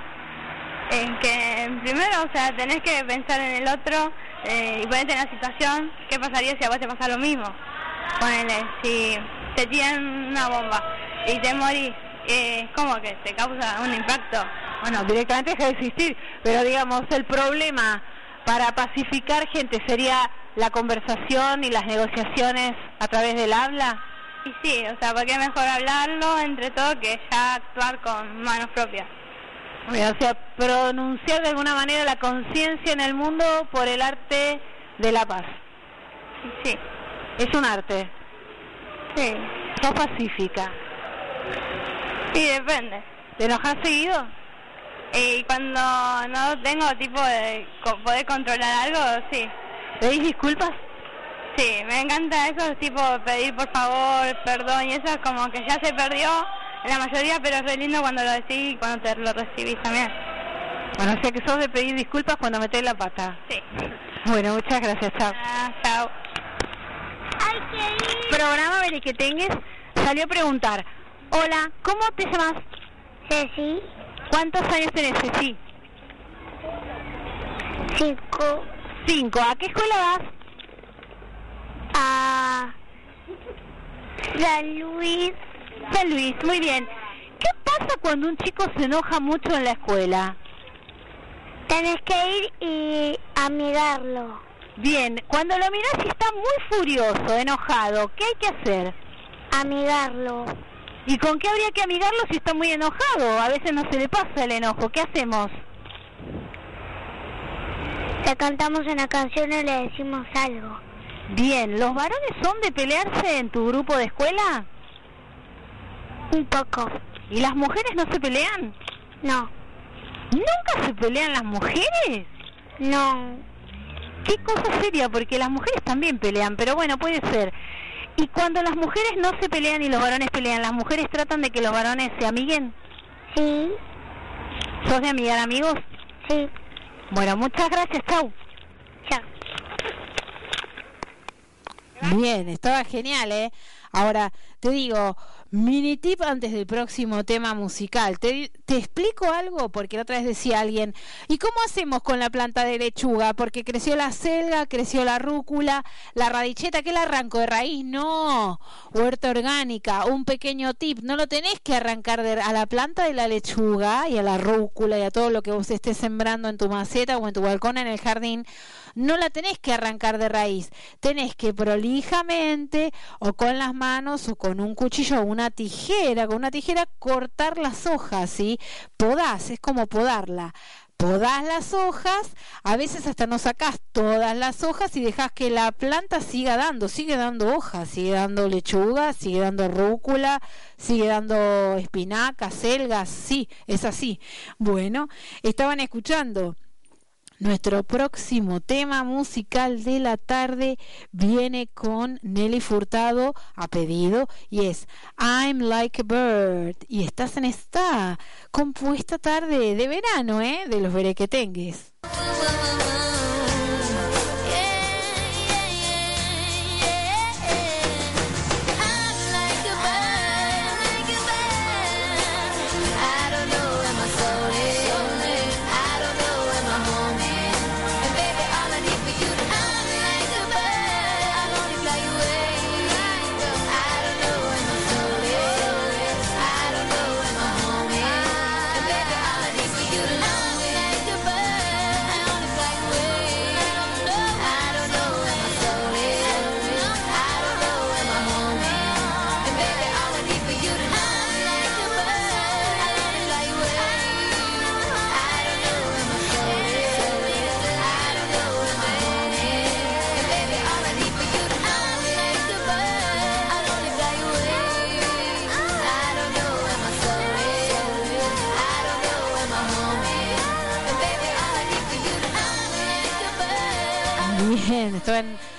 En que primero, o sea, tenés que pensar en el otro eh, y ponerte en la situación, ¿qué pasaría si a vos te pasa lo mismo? Ponele, si te tiran una bomba y te morís, eh, ¿cómo que te causa un impacto? Bueno, directamente deja de existir, pero digamos, el problema para pacificar gente sería la conversación y las negociaciones a través del habla. Y sí, o sea, porque es mejor hablarlo entre todo que ya actuar con manos propias. O sea, pronunciar de alguna manera la conciencia en el mundo por el arte de la paz. Sí. Es un arte. Sí. Sos pacífica. Sí, depende. ¿Te enojas seguido? Y cuando no tengo tipo de co- poder controlar algo, sí. ¿Pedís disculpas? Sí, me encanta eso, tipo pedir por favor, perdón, y eso es como que ya se perdió la mayoría, pero es re lindo cuando lo decís y cuando te lo recibís también. Bueno, o sea que sos de pedir disculpas cuando metés la pata. Sí. Bueno, muchas gracias, chao. Ah, chao. Hay que ir. Programa Berequetengues salió a preguntar, hola, ¿cómo te llamas? Ceci, ¿Cuántos años tenés, Ceci? cinco, Cinco. ¿A qué escuela vas? a San Luis, San Luis, muy bien. ¿Qué pasa cuando un chico se enoja mucho en la escuela? tenés que ir y amigarlo. Bien, cuando lo miras y está muy furioso, enojado, ¿qué hay que hacer? Amigarlo. ¿Y con qué habría que amigarlo si está muy enojado? A veces no se le pasa el enojo. ¿Qué hacemos? Le cantamos una canción y le decimos algo. Bien, ¿los varones son de pelearse en tu grupo de escuela? Un poco. ¿Y las mujeres no se pelean? No, ¿Nunca se pelean las mujeres? no. Qué cosa seria, porque las mujeres también pelean, pero bueno, puede ser. Y cuando las mujeres no se pelean y los varones pelean, ¿las mujeres tratan de que los varones se amiguen? Sí, ¿Sos de amigar amigos? sí. Bueno, muchas gracias, chau. Chao. Bien, estaba genial, ¿eh? Ahora, te digo, mini tip antes del próximo tema musical. Te, te explico algo, porque la otra vez decía alguien, ¿y cómo hacemos con la planta de lechuga? Porque creció la selga, creció la rúcula, la radicheta, ¿qué la arranco de raíz? No, huerta orgánica, un pequeño tip, no lo tenés que arrancar de, a la planta de la lechuga y a la rúcula y a todo lo que vos estés sembrando en tu maceta o en tu balcón en el jardín no la tenés que arrancar de raíz, tenés que prolijamente o con las manos o con un cuchillo o una tijera, con una tijera cortar las hojas, ¿sí? Podás, es como podarla. Podás las hojas, a veces hasta no sacás todas las hojas y dejás que la planta siga dando, sigue dando hojas, sigue dando lechuga, sigue dando rúcula, sigue dando espinacas, selgas, sí, es así. Bueno, estaban escuchando nuestro próximo tema musical de la tarde viene con Nelly Furtado a pedido y es I'm Like a Bird y estás en esta compuesta tarde de verano, ¿eh? De los berequetengues.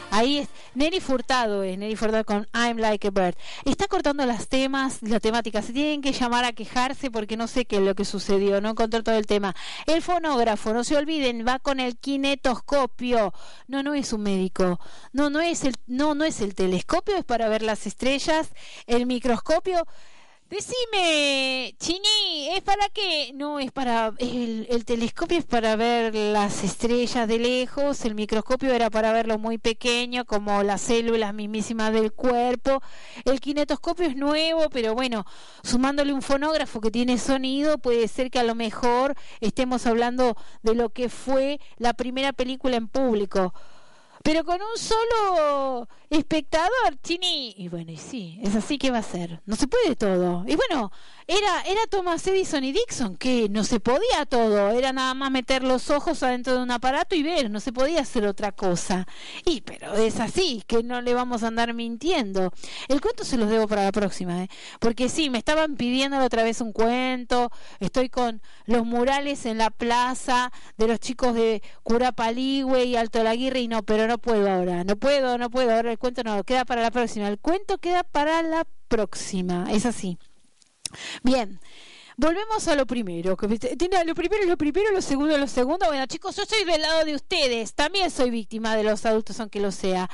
Ahí es Nelly Furtado, es Furtado con I'm Like a Bird. Está cortando las temas, la temática. Se tienen que llamar a quejarse porque no sé qué es lo que sucedió, no encontré todo el tema. El fonógrafo, no se olviden, va con el kinetoscopio. No, no es un médico. No, no es el, no, no es el telescopio, es para ver las estrellas. El microscopio. Decime, Chini, ¿es para qué? No, es para. El, el telescopio es para ver las estrellas de lejos, el microscopio era para verlo muy pequeño, como las células mismísimas del cuerpo. El kinetoscopio es nuevo, pero bueno, sumándole un fonógrafo que tiene sonido, puede ser que a lo mejor estemos hablando de lo que fue la primera película en público. Pero con un solo espectador, Chini. Y bueno, y sí, es así que va a ser. No se puede todo. Y bueno, era, era Thomas Edison y Dixon, que no se podía todo. Era nada más meter los ojos adentro de un aparato y ver, no se podía hacer otra cosa. Y pero es así, que no le vamos a andar mintiendo. El cuento se los debo para la próxima, ¿eh? porque sí, me estaban pidiendo otra vez un cuento. Estoy con los murales en la plaza de los chicos de Cura Paligüe y Alto Laguirre y no, pero no puedo ahora. No puedo, no puedo. Ahora el cuento no, queda para la próxima. El cuento queda para la próxima. Es así. Bien. Volvemos a lo primero. Lo primero, lo primero, lo segundo, lo segundo. Bueno, chicos, yo soy del lado de ustedes. También soy víctima de los adultos, aunque lo sea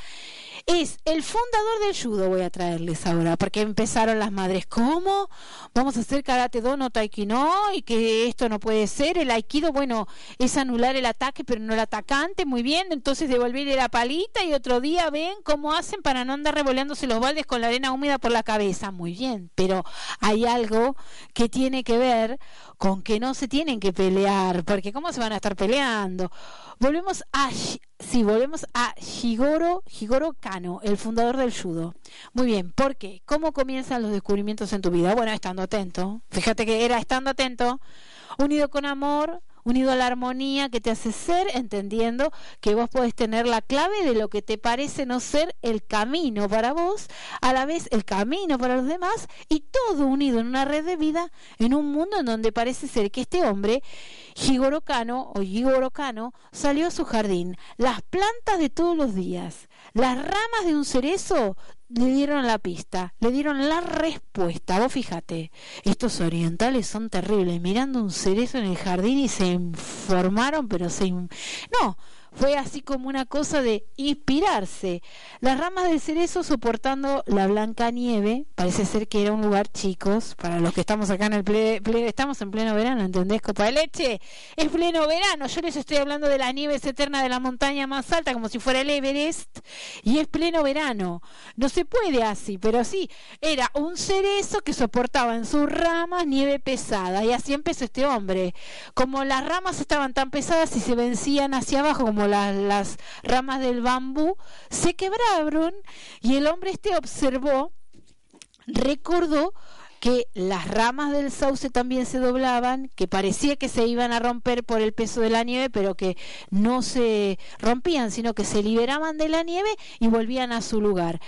es el fundador del judo, voy a traerles ahora, porque empezaron las madres, ¿cómo? Vamos a hacer karate do, no y que esto no puede ser, el aikido, bueno, es anular el ataque, pero no el atacante, muy bien, entonces devolverle la palita y otro día ven cómo hacen para no andar revoleándose los baldes con la arena húmeda por la cabeza, muy bien, pero hay algo que tiene que ver con que no se tienen que pelear, porque ¿cómo se van a estar peleando? Volvemos a, sí, volvemos a Higoro, Higoro Kano, el fundador del judo. Muy bien, ¿por qué? ¿Cómo comienzan los descubrimientos en tu vida? Bueno, estando atento. Fíjate que era estando atento, unido con amor, unido a la armonía que te hace ser, entendiendo que vos podés tener la clave de lo que te parece no ser el camino para vos, a la vez el camino para los demás, y todo unido en una red de vida, en un mundo en donde parece ser que este hombre, Higoro Kano, o Higoro Kano, salió a su jardín, las plantas de todos los días, las ramas de un cerezo le dieron la pista, le dieron la respuesta. Vos fíjate, estos orientales son terribles, mirando un cerezo en el jardín y se informaron, pero se... No, fue así como una cosa de inspirarse. Las ramas del cerezo soportando la blanca nieve, parece ser que era un lugar, chicos, para los que estamos acá en el ple, estamos en pleno verano, ¿entendés? Copa de leche, es pleno verano, yo les estoy hablando de la nieve eterna de la montaña más alta, como si fuera el Everest, y es pleno verano. No se puede así, pero sí, era un cerezo que soportaba en sus ramas nieve pesada, y así empezó este hombre. Como las ramas estaban tan pesadas y se vencían hacia abajo, como las ramas del bambú, se quebraron y el hombre este observó, recordó que las ramas del sauce también se doblaban, que parecía que se iban a romper por el peso de la nieve, pero que no se rompían, sino que se liberaban de la nieve y volvían a su lugar.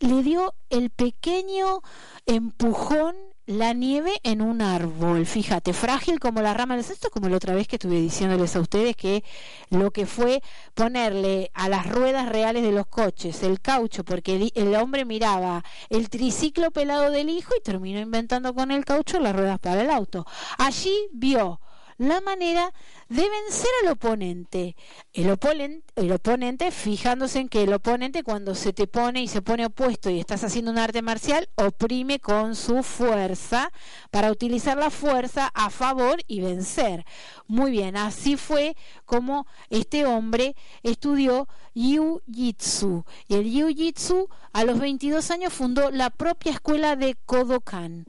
Le dio el pequeño empujón la nieve en un árbol, fíjate, frágil como la rama del cesto, como la otra vez que estuve diciéndoles a ustedes que lo que fue ponerle a las ruedas reales de los coches el caucho, porque el, hombre miraba el triciclo pelado del hijo y terminó inventando con el caucho las ruedas para el auto. Allí vio la manera de vencer al oponente. El, oponente. fijándose en que el oponente cuando se te pone y se pone opuesto y estás haciendo un arte marcial, oprime con su fuerza para utilizar la fuerza a favor y vencer. Muy bien, así fue como este hombre estudió Jiu-Jitsu. Y el Jiu-Jitsu a los 22 años fundó la propia escuela de Kodokan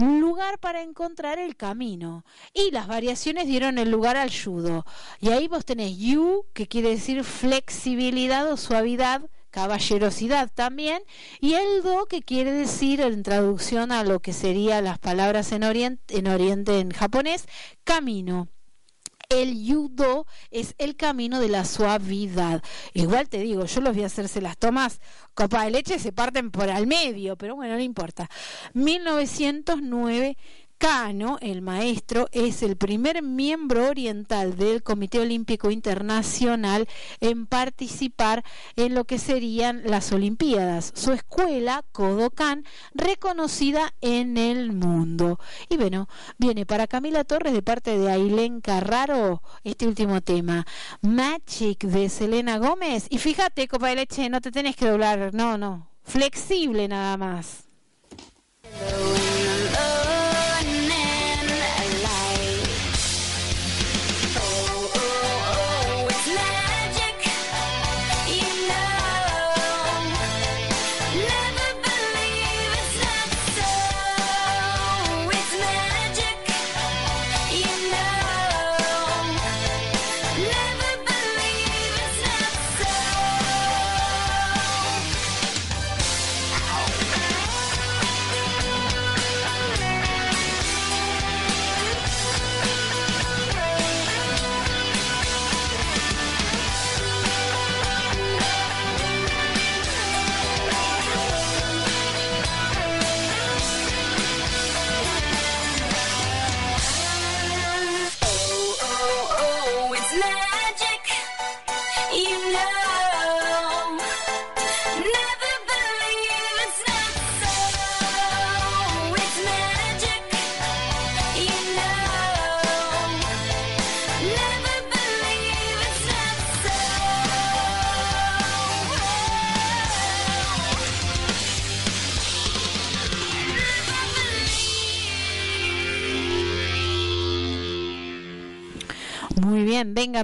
lugar para encontrar el camino. Y las variaciones dieron el lugar al judo. Y ahí vos tenés yu, que quiere decir flexibilidad o suavidad, caballerosidad también, y el do, que quiere decir, en traducción a lo que serían las palabras en oriente, en oriente en japonés, camino el yudo es el camino de la suavidad. Igual te digo, yo los voy a hacerse las tomas copa de leche, se parten por al medio, pero bueno, no importa. 1909 Cano, el maestro, es el primer miembro oriental del Comité Olímpico Internacional en participar en lo que serían las Olimpiadas. Su escuela, Kodokan, reconocida en el mundo. Y bueno, viene para Camila Torres de parte de Ailén Carraro este último tema. Magic de Selena Gómez. Y fíjate, copa de leche, no te tenés que doblar, no, no. Flexible nada más.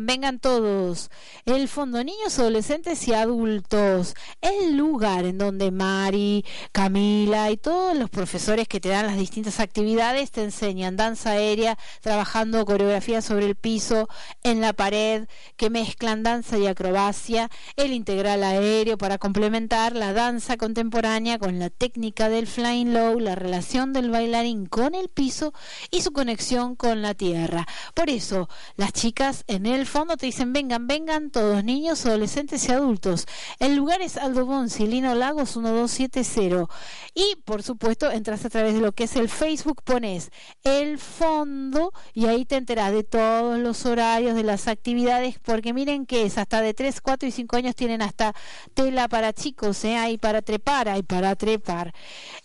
Vengan, todos. El Fondo Niños, Adolescentes y Adultos. El lugar en donde Mari, Camila y todos los profesores que te dan las distintas actividades te enseñan danza aérea, trabajando coreografía sobre el piso, en la pared, que mezclan danza y acrobacia, el integral aéreo para complementar la danza contemporánea con la técnica del flying low, la relación del bailarín con el piso y su conexión con la tierra. Por eso, las chicas en el fondo te dicen, vengan, vengan todos, niños, adolescentes y adultos. El lugar es Aldo Bonzi, Lino Lagos 1270. Y, por supuesto, entras a través de lo que es el Facebook, pones el fondo y ahí te enteras de todos los horarios de las actividades, porque miren que es hasta de 3, 4 y 5 años tienen hasta tela para chicos, ¿eh? hay para trepar, hay para trepar.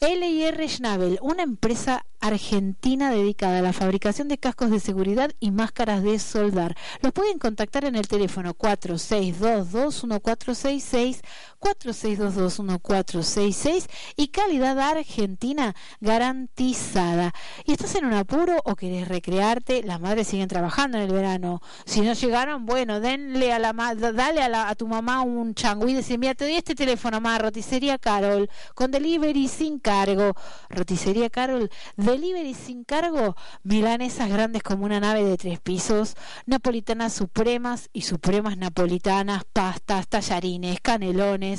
LIR Schnabel, una empresa argentina dedicada a la fabricación de cascos de seguridad y máscaras de soldar. Los pueden contactar en el teléfono 4622-1466, 4622-1466 y calidad argentina garantizada. ¿Y estás en un apuro o querés recrearte? Las madres siguen trabajando en el verano. Si no llegaron, bueno, denle a la dale a, la, a tu mamá un changüí y decir, mira, te doy este teléfono más, roticería Carol, con delivery sin cargo. Roticería Carol, delivery sin cargo, milanesas grandes como una nave de tres pisos, napolitanas supremas y supremas napolitanas, pastas, tallarines, canelones,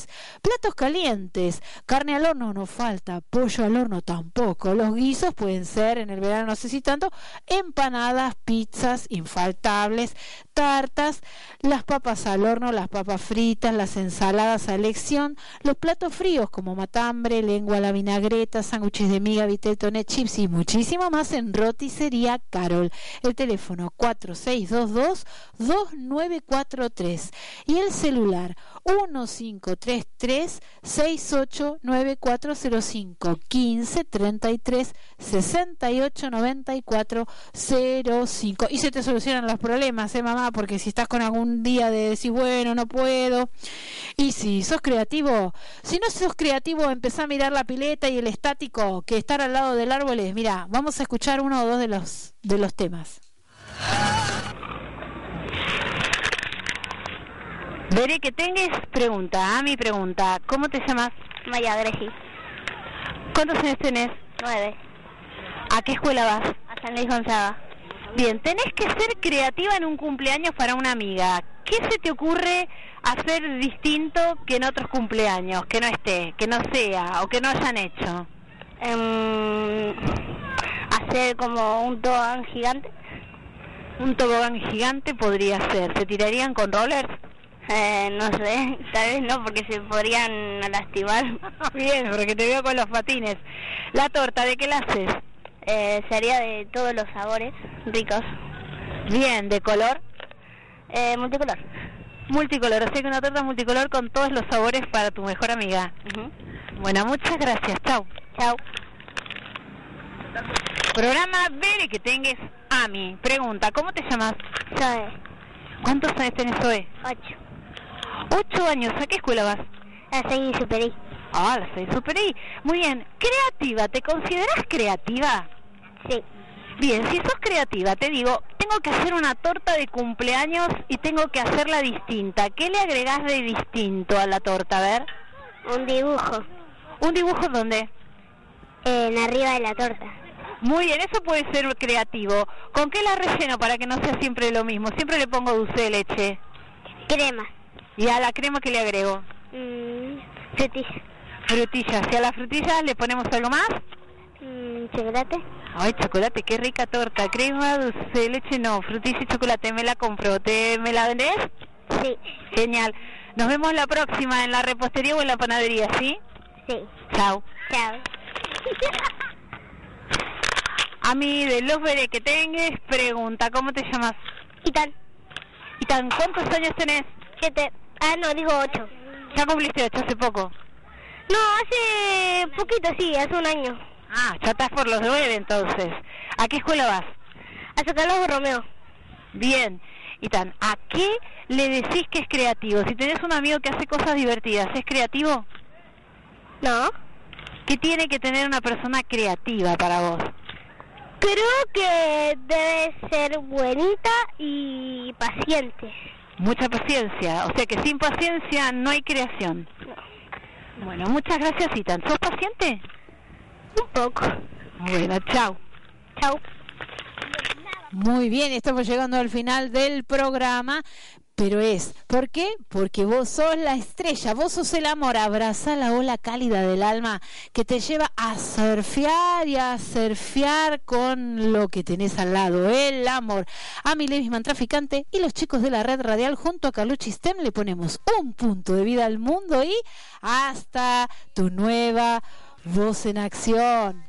platos calientes, carne al horno no falta, pollo al horno tampoco, los guisos pueden ser en el verano no sé si tanto, empanadas, pizzas infaltables, tartas, las papas al horno, las papas fritas, las ensaladas a elección, los platos fríos como matambre, lengua a la vinagreta, sándwiches de miga, vitel, tonet, chips y muchísimo más en Roticería Carol. El teléfono 4622-2943 y el celular 1533 689405 1533 6894 05 y se te solucionan los problemas, eh mamá, porque si estás con algún día de decir, bueno, no puedo, y si sos creativo, si no sos creativo, empezá a mirar la pileta y el estático que estar al lado del árbol es, mira, vamos a escuchar uno o dos de los, de los temas. Veré que tengas pregunta, a mi pregunta, ¿cómo te llamas? María Gregi. ¿Cuántos años tenés? Nueve. ¿A qué escuela vas? A San Luis Gonzaga. Bien, tenés que ser creativa en un cumpleaños para una amiga. ¿Qué se te ocurre hacer distinto que en otros cumpleaños? Que no esté, que no sea o que no hayan hecho. Em, hacer como un tobogán gigante. Un tobogán gigante podría ser. ¿Se tirarían con rollers? Eh, no sé, tal vez no, porque se podrían lastimar. *laughs* Bien, porque te veo con los patines. La torta, ¿de qué la haces? Eh, sería de todos los sabores ricos. Bien, ¿de color? Eh, multicolor. Multicolor, o sea que una torta multicolor con todos los sabores para tu mejor amiga. Bueno, muchas gracias. Chao. Chao. Programa Bere que tengas a mí. Pregunta, ¿cómo te llamas? Soy ¿Cuántos años tenés hoy? ocho. Ocho años. ¿A qué escuela vas? La seguí superí. Ah, la seis superí. Muy bien. Creativa, ¿te consideras creativa? Sí. Bien, si sos creativa, te digo, tengo que hacer una torta de cumpleaños y tengo que hacerla distinta. ¿Qué le agregás de distinto a la torta? A ver. Un dibujo ¿Un dibujo dónde? en arriba de la torta. Muy bien, eso puede ser creativo. ¿Con qué la relleno para que no sea siempre lo mismo? Siempre le pongo dulce de leche. Crema. ¿Y a la crema que le agrego? Mm, frutilla. Frutillas. ¿Y a las frutillas le ponemos algo más? Mm, chocolate. Ay, chocolate, qué rica torta. Crema, dulce de leche, no. Frutilla y chocolate, me la compro. ¿Te me la vendés? Sí. Genial. Nos vemos la próxima en la repostería o en la panadería, ¿sí? Sí. Chao. Chao. A mí, de los veré que tengas, pregunta, ¿cómo te llamas? ¿Y tan cuántos años tenés? Siete. Ah, no, digo ocho. Ya cumpliste ocho hace poco. No, hace poquito, sí, hace un año. Ah, ya estás por los nueve entonces. ¿A qué escuela vas? A Carlos Romeo. Bien. Y tan, ¿a qué le decís que es creativo? Si tenés un amigo que hace cosas divertidas, ¿es creativo? No. ¿Qué tiene que tener una persona creativa para vos? Creo que debe ser buenita y paciente. Mucha paciencia, o sea que sin paciencia no hay creación. Bueno, muchas gracias, Itan. ¿Sos paciente? Un poco. Bueno, chao. Chao. Muy bien, estamos llegando al final del programa, pero es, ¿por qué? Porque vos sos la estrella, vos sos el amor, abraza la ola cálida del alma que te lleva a surfear y a surfear con lo que tenés al lado, el amor. A mi Levisman Traficante y los chicos de la red radial junto a Carlucci STEM le ponemos un punto de vida al mundo y hasta tu nueva voz en acción.